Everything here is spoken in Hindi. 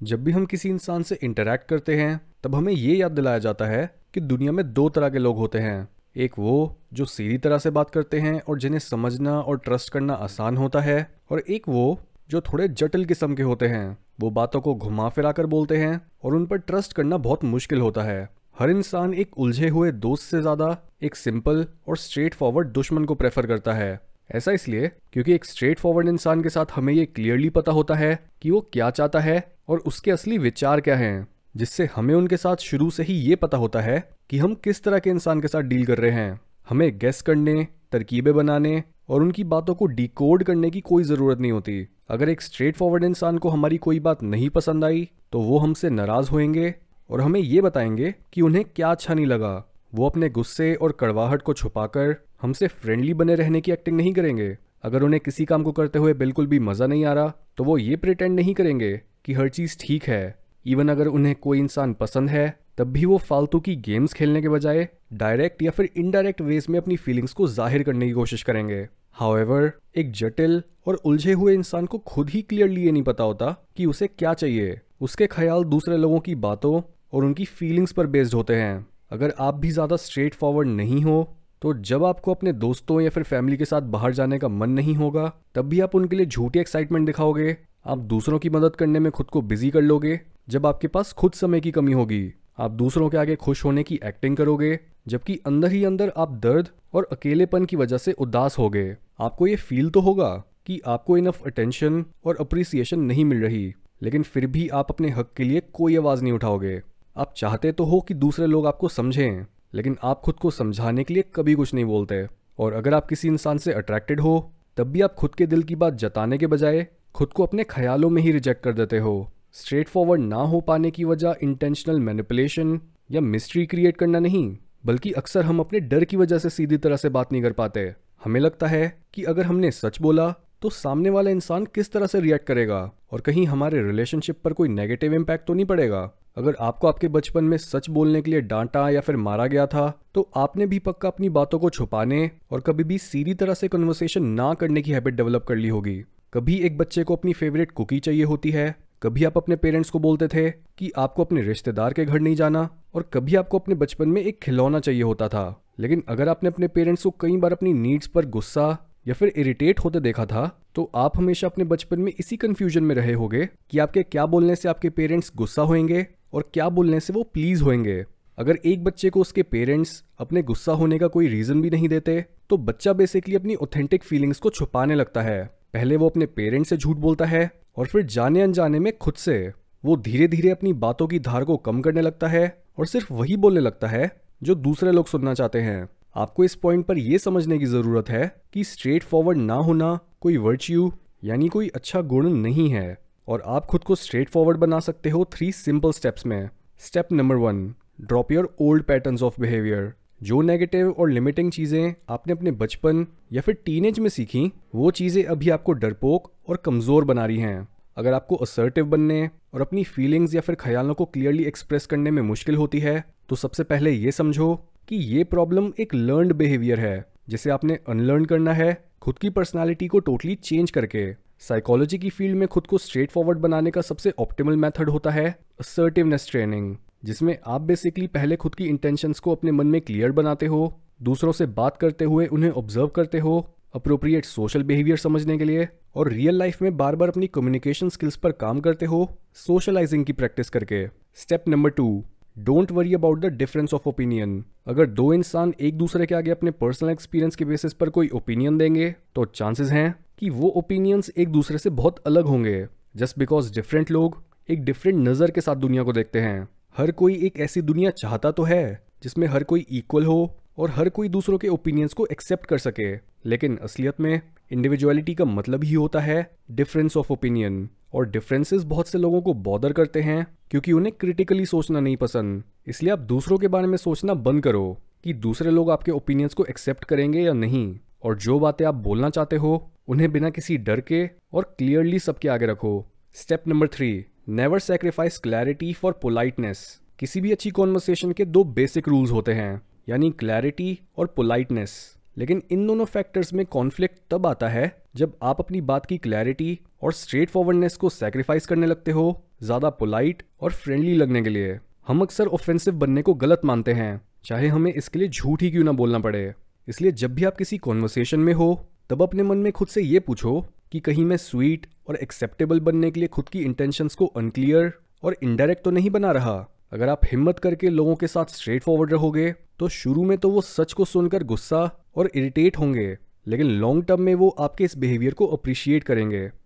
जब भी हम किसी इंसान से इंटरेक्ट करते हैं, तब हमें ये याद दिलाया जाता है कि दुनिया में दो तरह के लोग होते हैं। एक वो जो सीधी तरह से बात करते हैं और जिन्हें समझना और ट्रस्ट करना आसान होता है, और एक वो जो थोड़े जटिल किस्म के होते हैं। वो बातों को घुमा फिरा कर बोलते हैं और उन पर ट्रस्ट करना बहुत मुश्किल होता है। हर इंसान एक उलझे हुए दोस्त से ज़्यादा एक सिंपल और स्ट्रेट फॉरवर्ड दुश्मन को प्रेफर करता है। ऐसा इसलिए क्योंकि एक स्ट्रेट फॉरवर्ड इंसान के साथ हमें ये क्लियरली पता होता है कि वो क्या चाहता है और उसके असली विचार क्या हैं, जिससे हमें उनके साथ शुरू से ही ये पता होता है कि हम किस तरह के इंसान के साथ डील कर रहे हैं। हमें गेस करने, तरकीबें बनाने और उनकी बातों को डिकोड करने की कोई ज़रूरत नहीं होती। अगर एक स्ट्रेट फॉरवर्ड इंसान को हमारी कोई बात नहीं पसंद आई तो वो हमसे नाराज़ होंगे और हमें ये बताएँगे कि उन्हें क्या अच्छा नहीं लगा। वो अपने गुस्से और कड़वाहट को छुपाकर हमसे फ्रेंडली बने रहने की एक्टिंग नहीं करेंगे। अगर उन्हें किसी काम को करते हुए बिल्कुल भी मज़ा नहीं आ रहा तो वो ये प्रिटेंड नहीं करेंगे कि हर चीज़ ठीक है। इवन अगर उन्हें कोई इंसान पसंद है, तब भी वो फालतू की गेम्स खेलने के बजाय डायरेक्ट या फिर इनडायरेक्ट वेज में अपनी फीलिंग्स को ज़ाहिर करने की कोशिश करेंगे। हाउएवर एक जटिल और उलझे हुए इंसान को खुद ही क्लियरली ये नहीं पता होता कि उसे क्या चाहिए। उसके ख्याल दूसरे लोगों की बातों और उनकी फीलिंग्स पर बेस्ड होते हैं। अगर आप भी ज़्यादा स्ट्रेट फॉरवर्ड नहीं हो तो जब आपको अपने दोस्तों या फिर फैमिली के साथ बाहर जाने का मन नहीं होगा, तब भी आप उनके लिए झूठी एक्साइटमेंट दिखाओगे। आप दूसरों की मदद करने में खुद को बिज़ी कर लोगे। जब आपके पास खुद समय की कमी होगी, आप दूसरों के आगे खुश होने की एक्टिंग करोगे, जबकि अंदर ही अंदर आप दर्द और अकेलेपन की वजह से उदास हो गए आपको ये फील तो होगा कि आपको इनफ अटेंशन और अप्रिसिएशन नहीं मिल रही, लेकिन फिर भी आप अपने हक के लिए कोई आवाज़ नहीं उठाओगे। आप चाहते तो हो कि दूसरे लोग आपको समझें। लेकिन आप खुद को समझाने के लिए कभी कुछ नहीं बोलते। और अगर आप किसी इंसान से अट्रैक्टेड हो, तब भी आप खुद के दिल की बात जताने के बजाय खुद को अपने ख्यालों में ही रिजेक्ट कर देते हो। स्ट्रेट फॉरवर्ड ना हो पाने की वजह इंटेंशनल मैनिपुलेशन या मिस्ट्री क्रिएट करना नहीं, बल्कि अक्सर हम अपने डर की वजह से सीधी तरह से बात नहीं कर पाते। हमें लगता है कि अगर हमने सच बोला तो सामने वाला इंसान किस तरह से रिएक्ट करेगा? और कहीं हमारे रिलेशनशिप पर कोई नेगेटिव इम्पैक्ट तो नहीं पड़ेगा? अगर आपको आपके बचपन में सच बोलने के लिए डांटा या फिर मारा गया था तो आपने भी पक्का अपनी बातों को छुपाने और कभी भी सीधी तरह से कन्वर्सेशन ना करने की हैबिट डेवलप कर ली होगी। कभी एक बच्चे को अपनी फेवरेट कुकी चाहिए होती है, कभी आप अपने पेरेंट्स को बोलते थे कि आपको अपने रिश्तेदार के घर नहीं जाना और कभी आपको अपने बचपन में एक खिलौना चाहिए होता था। लेकिन अगर आपने अपने पेरेंट्स को कई बार अपनी नीड्स पर गुस्सा या फिर इरिटेट होते देखा था तो आप हमेशा अपने बचपन में इसी कंफ्यूजन में रहे होगे कि आपके क्या बोलने से आपके पेरेंट्स गुस्सा होंगे और क्या बोलने से वो प्लीज़ होंगे अगर एक बच्चे को उसके पेरेंट्स अपने गुस्सा होने का कोई रीजन भी नहीं देते तो बच्चा बेसिकली अपनी ऑथेंटिक फीलिंग्स को छुपाने लगता है। पहले वो अपने पेरेंट्स से झूठ बोलता है और फिर जाने अनजाने में खुद से। वो धीरे धीरे अपनी बातों की धार को कम करने लगता है और सिर्फ़ वही बोलने लगता है जो दूसरे लोग सुनना चाहते हैं। आपको इस पॉइंट पर यह समझने की ज़रूरत है कि स्ट्रेट फॉरवर्ड ना होना कोई वर्च्यू यानी कोई अच्छा गुण नहीं है। और आप खुद को स्ट्रेट फॉरवर्ड बना सकते हो थ्री सिंपल स्टेप्स में। Step number one drop your old patterns of behaviour जो नेगेटिव और लिमिटिंग चीज़ें आपने अपने बचपन या फिर टीनेज में सीखी, वो चीज़ें अभी आपको डरपोक और कमज़ोर बना रही हैं। अगर आपको असर्टिव बनने और अपनी फीलिंग्स या फिर ख्यालों को क्लियरली एक्सप्रेस करने में मुश्किल होती है तो सबसे पहले ये समझो कि ये प्रॉब्लम एक लर्नड बिहेवियर है, जिसे आपने अनलर्न करना है खुद की पर्सनालिटी को टोटली चेंज करके। साइकोलॉजी की फ़ील्ड में खुद को स्ट्रेट फॉरवर्ड बनाने का सबसे ऑप्टिमल मेथड होता है असर्टिवनेस ट्रेनिंग जिसमें आप बेसिकली पहले खुद की इंटेंशंस को अपने मन में क्लियर बनाते हो, दूसरों से बात करते हुए उन्हें ऑब्ज़र्व करते हो अप्रोप्रिएट सोशल बिहेवियर समझने के लिए और रियल लाइफ में बार बार अपनी कम्युनिकेशन स्किल्स पर काम करते हो सोशलाइजिंग की प्रैक्टिस करके। Step number two don't worry about the difference of opinion अगर दो इंसान एक दूसरे के आगे अपने पर्सनल एक्सपीरियंस के बेसिस पर कोई ओपिनियन देंगे तो चांसेस हैं कि वो ओपिनियंस एक दूसरे से बहुत अलग होंगे जस्ट बिकॉज़ डिफरेंट लोग एक डिफरेंट नज़र के साथ दुनिया को देखते हैं। हर कोई एक ऐसी दुनिया चाहता तो है, जिसमें हर कोई इक्वल हो और हर कोई दूसरों के ओपिनियंस को एक्सेप्ट कर सके। लेकिन असलियत में इंडिविजुअलिटी का मतलब ही होता है डिफरेंस ऑफ़ ओपिनियन और डिफरेंसेस बहुत से लोगों को बॉदर करते हैं, क्योंकि उन्हें क्रिटिकली सोचना नहीं पसंद। इसलिए आप दूसरों के बारे में सोचना बंद करो कि दूसरे लोग आपके ओपिनियंस को एक्सेप्ट करेंगे या नहीं। और जो बातें आप बोलना चाहते हो उन्हें बिना किसी डर के और क्लियरली सबके आगे रखो। Step number three never sacrifice clarity for politeness किसी भी अच्छी कॉन्वर्सेशन के दो बेसिक रूल्स होते हैं, यानी क्लैरिटी और पोलाइटनेस लेकिन इन दोनों फैक्टर्स में कॉन्फ्लिक्ट तब आता है जब आप अपनी बात की क्लैरिटी और स्ट्रेट फॉरवर्डनेस को सेक्रीफाइस करने लगते हो, ज़्यादा पोलाइट और फ्रेंडली लगने के लिए। हम अक्सर ऑफेंसिव बनने को गलत मानते हैं, चाहे हमें इसके लिए झूठ ही क्यों ना बोलना पड़े। इसलिए जब भी आप किसी कॉन्वर्सेशन में हो तब अपने मन में खुद से ये पूछो कि कहीं मैं स्वीट और एक्सेप्टेबल बनने के लिए खुद की इंटेंशंस को अनक्लियर और इनडायरेक्ट तो नहीं बना रहा। अगर आप हिम्मत करके लोगों के साथ स्ट्रेट फॉरवर्ड रहोगे तो शुरू में तो वो सच को सुनकर गुस्सा और इरिटेट होंगे, लेकिन लॉन्ग टर्म में वो आपके इस बिहेवियर को अप्रिशिएट करेंगे।